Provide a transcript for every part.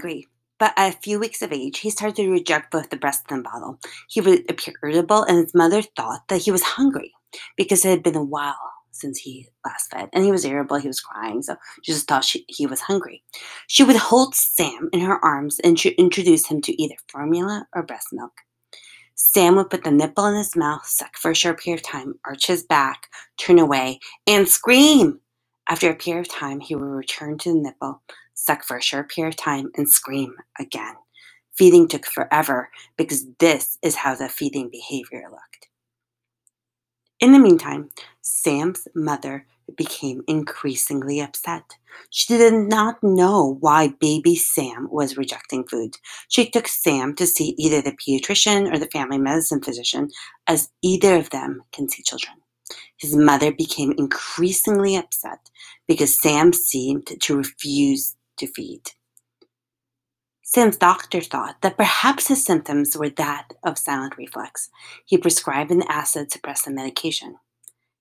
Hungry, but at a few weeks of age, he started to reject both the breast and the bottle. He would appear irritable, and his mother thought that he was hungry because it had been a while since he last fed. And he was irritable, he was crying, so she just thought she, he was hungry. She would hold Sam in her arms and she introduce him to either formula or breast milk. Sam would put the nipple in his mouth, suck for a short period of time, arch his back, turn away, and scream. After a period of time, he would return to the nipple, suck for a short period of time, and scream again. Feeding took forever because this is how the feeding behavior looked. In the meantime, Sam's mother became increasingly upset. She did not know why baby Sam was rejecting food. She took Sam to see either the pediatrician or the family medicine physician, as either of them can see children. His mother became increasingly upset because Sam seemed to refuse to feed. Sam's doctor thought that perhaps his symptoms were that of silent reflux. He prescribed an acid suppressant medication.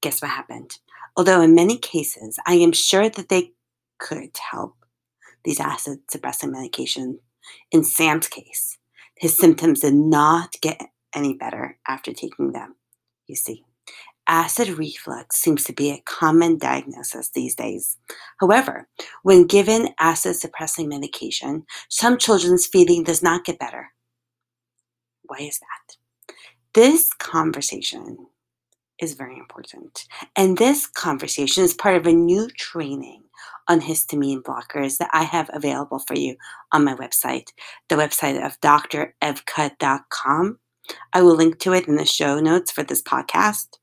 Guess what happened? Although in many cases, I am sure that they could help these acid suppressant medications. In Sam's case, his symptoms did not get any better after taking them, you see. Acid reflux seems to be a common diagnosis these days. However, when given acid suppressing medication, some children's feeding does not get better. Why is that? This conversation is very important. And this conversation is part of a new training on histamine blockers that I have available for you on my website, the website of drevka.com. I will link to it in the show notes for this podcast.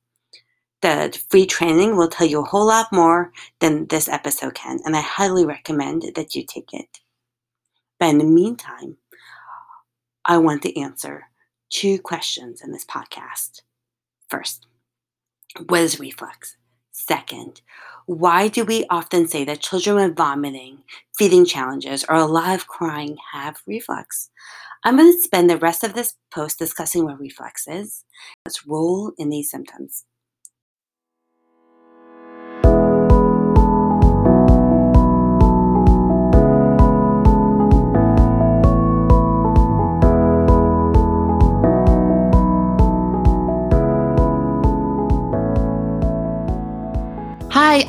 The free training will tell you a whole lot more than this episode can, and I highly recommend that you take it. But in the meantime, I want to answer two questions in this podcast. First, what is reflux? Second, why do we often say that children with vomiting, feeding challenges, or a lot of crying have reflux? I'm going to spend the rest of this post discussing what reflux is, its role in these symptoms.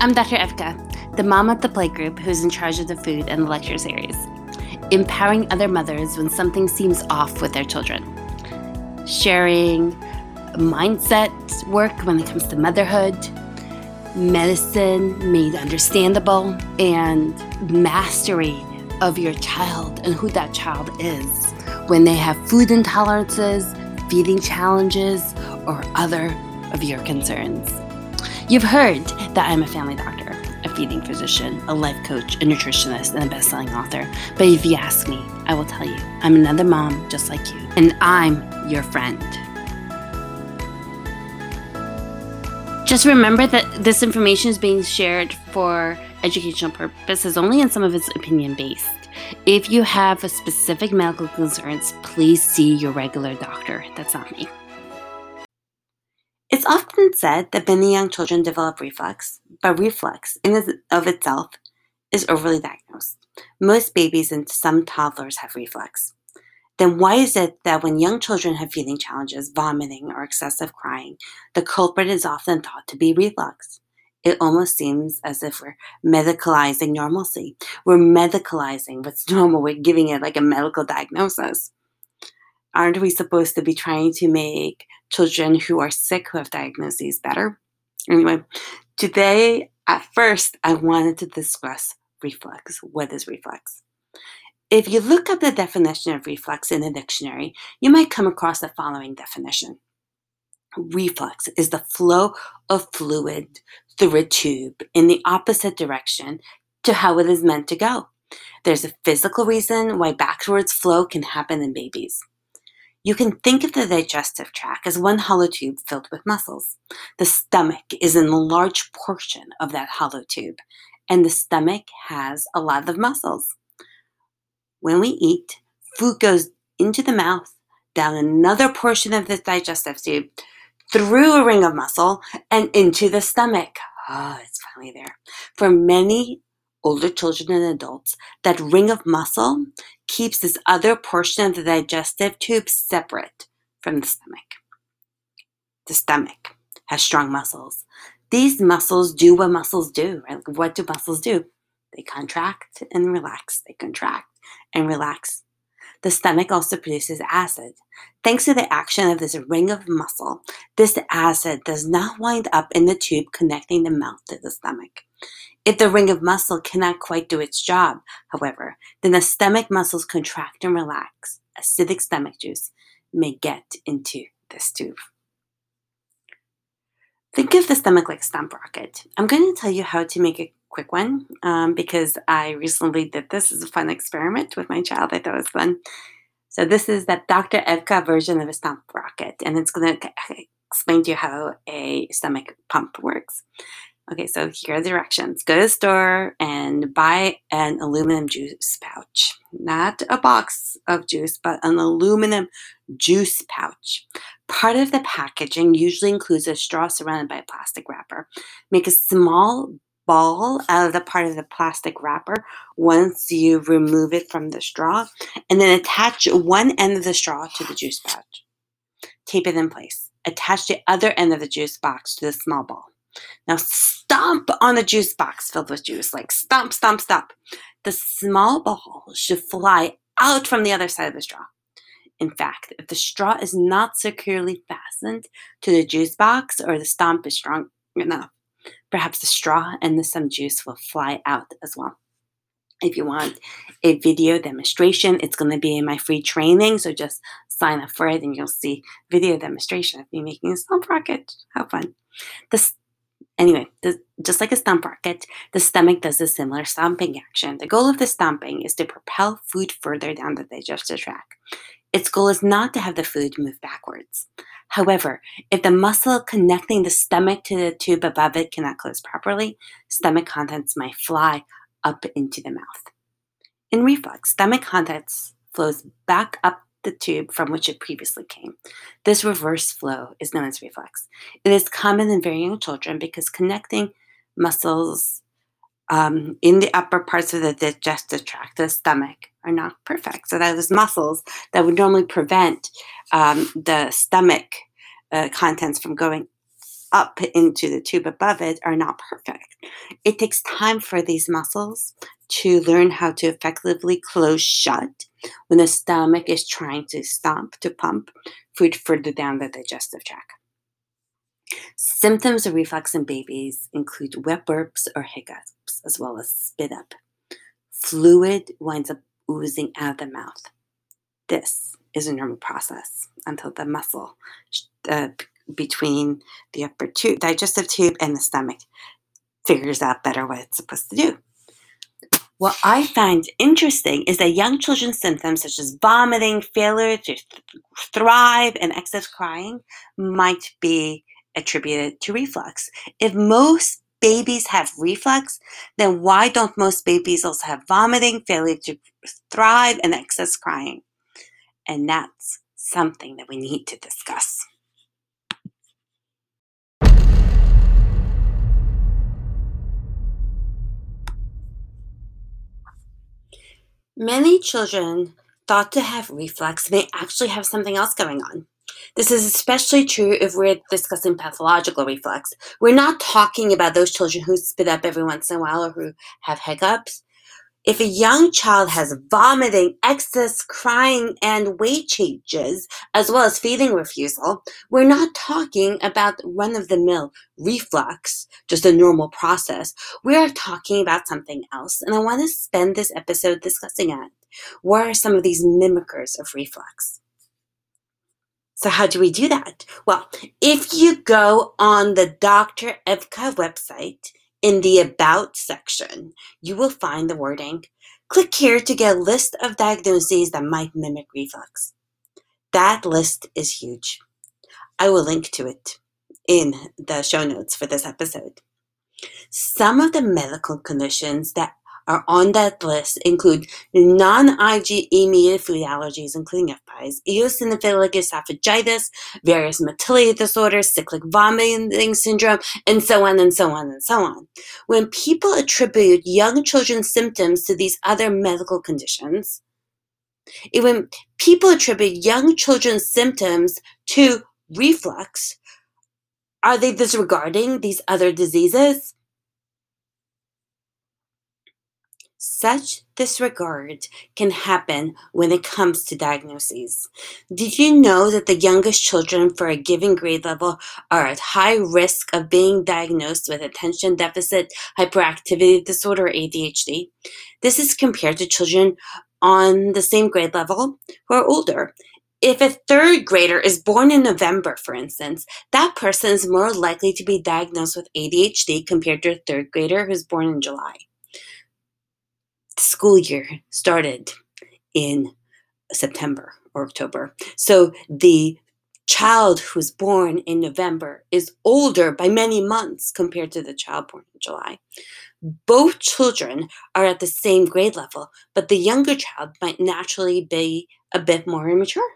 I'm Dr. Evka, the mom at the playgroup who's in charge of the food and the lecture series, empowering other mothers when something seems off with their children, sharing mindset work when it comes to motherhood, medicine made understandable, and mastery of your child and who that child is when they have food intolerances, feeding challenges, or other of your concerns. You've heard that I'm a family doctor, a feeding physician, a life coach, a nutritionist, and a best-selling author. But if you ask me, I will tell you I'm another mom just like you, and I'm your friend. Just remember that this information is being shared for educational purposes only, and some of it's opinion based. If you have a specific medical concerns, please see your regular doctor. That's not me. It's often said that many young children develop reflux, but reflux in of itself is overly diagnosed. Most babies and some toddlers have reflux. Then why is it that when young children have feeding challenges, vomiting, or excessive crying, the culprit is often thought to be reflux? It almost seems as if we're medicalizing normalcy. We're medicalizing what's normal. We're giving it like a medical diagnosis aren't we supposed to be trying to make children who are sick who have diagnoses better? Anyway, today, at first, I wanted to discuss reflux. What is reflux? If you look up the definition of reflux in a dictionary, you might come across the following definition. Reflux is the flow of fluid through a tube in the opposite direction to how it is meant to go. There's a physical reason why backwards flow can happen in babies. You can think of the digestive tract as one hollow tube filled with muscles. The stomach is in a large portion of that hollow tube, and the stomach has a lot of muscles. When we eat, food goes into the mouth, down another portion of the digestive tube, through a ring of muscle, and into the stomach. Ah, oh, it's finally there. For many older children and adults, that ring of muscle keeps this other portion of the digestive tube separate from the stomach. The stomach has strong muscles. These muscles do what muscles do. Right? What do muscles do? They contract and relax. They contract and relax. The stomach also produces acid. Thanks to the action of this ring of muscle, this acid does not wind up in the tube connecting the mouth to the stomach. If the ring of muscle cannot quite do its job, however, then the stomach muscles contract and relax. Acidic stomach juice may get into this tube. Think of the stomach like a stomp rocket. I'm going to tell you how to make a quick one um, because I recently did this as a fun experiment with my child. I thought it was fun. So this is that Dr. Evka version of a stomp rocket, and it's going to explain to you how a stomach pump works. Okay, so here are the directions. Go to the store and buy an aluminum juice pouch. Not a box of juice, but an aluminum juice pouch. Part of the packaging usually includes a straw surrounded by a plastic wrapper. Make a small ball out of the part of the plastic wrapper once you remove it from the straw, and then attach one end of the straw to the juice pouch. Tape it in place. Attach the other end of the juice box to the small ball. Now stomp on the juice box filled with juice, like stomp, stomp, stomp. The small ball should fly out from the other side of the straw. In fact, if the straw is not securely fastened to the juice box or the stomp is strong enough, perhaps the straw and the some juice will fly out as well. If you want a video demonstration, it's going to be in my free training, so just sign up for it and you'll see video demonstration of me making a stomp rocket. How fun. The Anyway, the, just like a stomp rocket, the stomach does a similar stomping action. The goal of the stomping is to propel food further down the digestive tract. Its goal is not to have the food move backwards. However, if the muscle connecting the stomach to the tube above it cannot close properly, stomach contents might fly up into the mouth. In reflux, stomach contents flows back up the tube from which it previously came. This reverse flow is known as reflux. It is common in very young children because connecting muscles um, in the upper parts of the digestive tract, the stomach, are not perfect. So those muscles that would normally prevent um, the stomach uh, contents from going up into the tube above it are not perfect. It takes time for these muscles to learn how to effectively close shut when the stomach is trying to stomp to pump food further down the digestive tract. Symptoms of reflux in babies include wet burps or hiccups, as well as spit up. Fluid winds up oozing out of the mouth. This is a normal process until the muscle uh, between the upper tube, digestive tube and the stomach figures out better what it's supposed to do. What I find interesting is that young children's symptoms such as vomiting, failure to th- thrive, and excess crying might be attributed to reflux. If most babies have reflux, then why don't most babies also have vomiting, failure to thrive, and excess crying? And that's something that we need to discuss. Many children thought to have reflux may actually have something else going on. This is especially true if we're discussing pathological reflux. We're not talking about those children who spit up every once in a while or who have hiccups. If a young child has vomiting, excess crying, and weight changes, as well as feeding refusal, we're not talking about run of the mill reflux, just a normal process. We are talking about something else, and I want to spend this episode discussing it. What are some of these mimickers of reflux? So, how do we do that? Well, if you go on the Dr. Evka website, in the About section, you will find the wording Click here to get a list of diagnoses that might mimic reflux. That list is huge. I will link to it in the show notes for this episode. Some of the medical conditions that are on that list include non-IgE mediated food allergies, including FPIES, eosinophilic esophagitis, various motility disorders, cyclic vomiting syndrome, and so on and so on and so on. When people attribute young children's symptoms to these other medical conditions, when people attribute young children's symptoms to reflux, are they disregarding these other diseases? Such disregard can happen when it comes to diagnoses. Did you know that the youngest children for a given grade level are at high risk of being diagnosed with attention deficit hyperactivity disorder or ADHD? This is compared to children on the same grade level who are older. If a third grader is born in November, for instance, that person is more likely to be diagnosed with ADHD compared to a third grader who's born in July school year started in September or October. So the child who's born in November is older by many months compared to the child born in July. Both children are at the same grade level, but the younger child might naturally be a bit more immature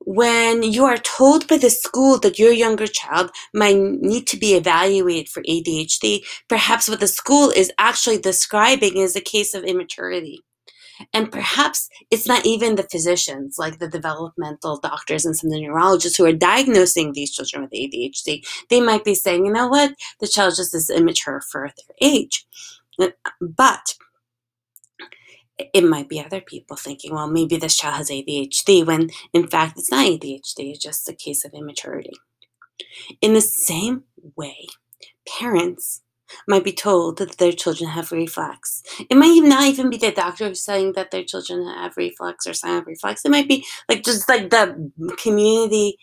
when you are told by the school that your younger child might need to be evaluated for ADHD, perhaps what the school is actually describing is a case of immaturity. And perhaps it's not even the physicians, like the developmental doctors and some of the neurologists who are diagnosing these children with ADHD. They might be saying, you know what, the child just is immature for their age. But it might be other people thinking, well, maybe this child has ADHD, when in fact it's not ADHD, it's just a case of immaturity. In the same way, parents might be told that their children have reflux. It might not even be the doctor who's saying that their children have reflux or sign of reflux. It might be like just like the community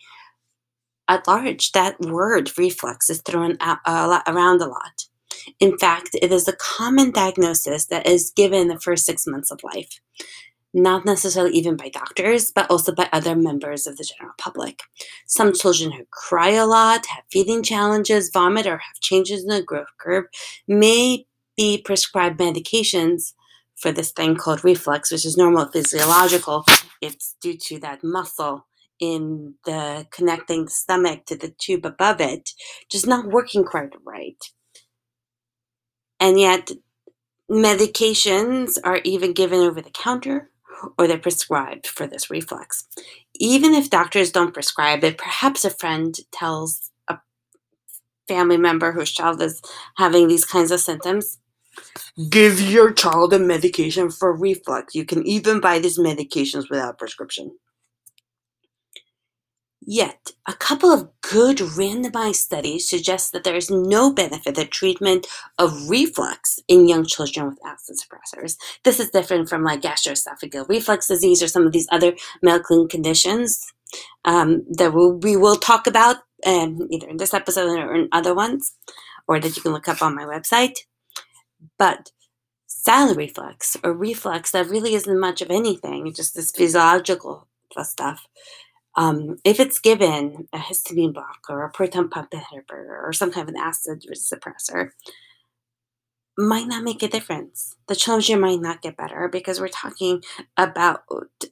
at large. That word reflux is thrown out, uh, around a lot. In fact, it is a common diagnosis that is given the first six months of life, not necessarily even by doctors, but also by other members of the general public. Some children who cry a lot, have feeding challenges, vomit, or have changes in the growth curve may be prescribed medications for this thing called reflux, which is normal physiological. It's due to that muscle in the connecting stomach to the tube above it, just not working quite right. And yet, medications are even given over the counter or they're prescribed for this reflux. Even if doctors don't prescribe it, perhaps a friend tells a family member whose child is having these kinds of symptoms give your child a medication for reflux. You can even buy these medications without prescription. Yet, a couple of good randomized studies suggest that there is no benefit to treatment of reflux in young children with acid suppressors. This is different from like gastroesophageal reflux disease or some of these other medical conditions um, that we'll, we will talk about um, either in this episode or in other ones, or that you can look up on my website. But silent reflux or reflux that really isn't much of anything, just this physiological stuff um, if it's given a histamine blocker or a proton pump inhibitor or some kind of an acid suppressor, might not make a difference. The children might not get better because we're talking about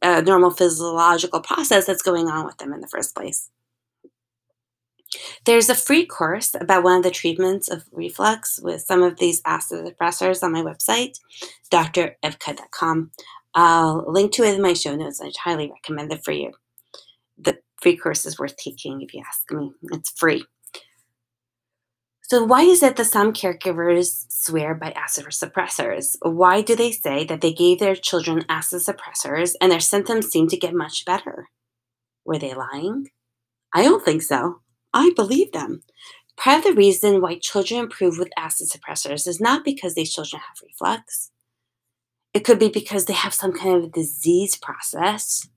a normal physiological process that's going on with them in the first place. There's a free course about one of the treatments of reflux with some of these acid suppressors on my website, drevka.com. I'll link to it in my show notes. I highly recommend it for you the free course is worth taking if you ask me. It's free. So, why is it that some caregivers swear by acid suppressors? Why do they say that they gave their children acid suppressors and their symptoms seem to get much better? Were they lying? I don't think so. I believe them. Part of the reason why children improve with acid suppressors is not because these children have reflux. It could be because they have some kind of disease process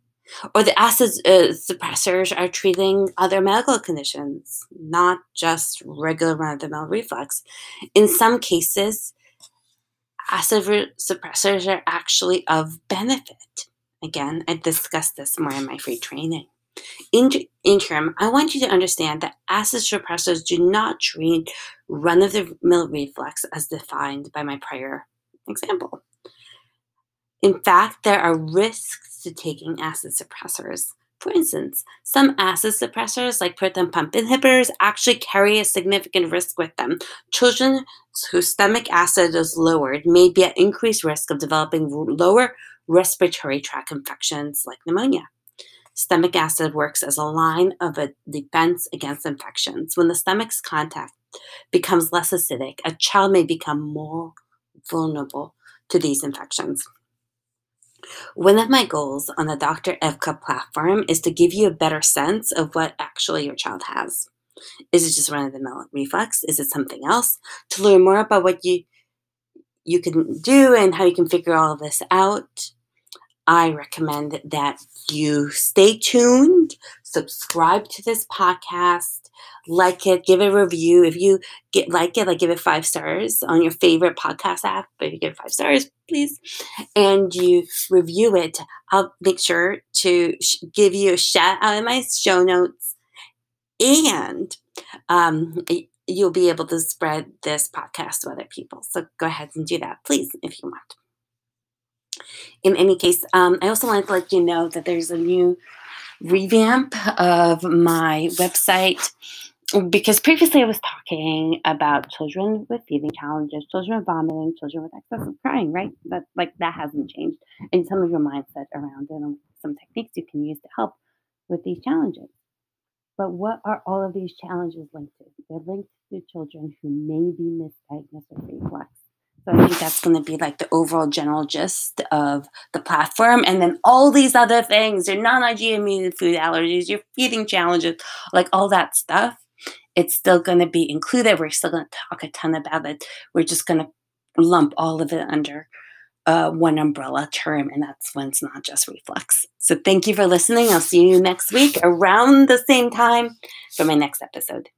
or the acid uh, suppressors are treating other medical conditions, not just regular run of the mill reflux. In some cases, acid re- suppressors are actually of benefit. Again, I discussed this more in my free training. In interim, I want you to understand that acid suppressors do not treat run of the mill reflux as defined by my prior example. In fact, there are risks to taking acid suppressors. For instance, some acid suppressors, like proton pump inhibitors, actually carry a significant risk with them. Children whose stomach acid is lowered may be at increased risk of developing lower respiratory tract infections like pneumonia. Stomach acid works as a line of a defense against infections. When the stomach's contact becomes less acidic, a child may become more vulnerable to these infections. One of my goals on the Dr. Evka platform is to give you a better sense of what actually your child has. Is it just run of the mill reflux? Is it something else? To learn more about what you you can do and how you can figure all of this out, I recommend that you stay tuned, subscribe to this podcast, like it, give a review. If you get like it, like give it five stars on your favorite podcast app. If you give it five stars, please, and you review it, I'll make sure to sh- give you a shout out in my show notes, and um, you'll be able to spread this podcast to other people. So go ahead and do that, please, if you want in any case, um, I also wanted to let you know that there's a new revamp of my website because previously I was talking about children with feeding challenges, children with vomiting, children with excessive crying, right? That like that hasn't changed, and some of your mindset around it, and some techniques you can use to help with these challenges. But what are all of these challenges linked to? They're linked to children who may be misdiagnosed with reflux so I think that's going to be like the overall general gist of the platform. And then all these other things, your non-IgE immune food allergies, your feeding challenges, like all that stuff, it's still going to be included. We're still going to talk a ton about it. We're just going to lump all of it under uh, one umbrella term, and that's when it's not just reflux. So thank you for listening. I'll see you next week around the same time for my next episode.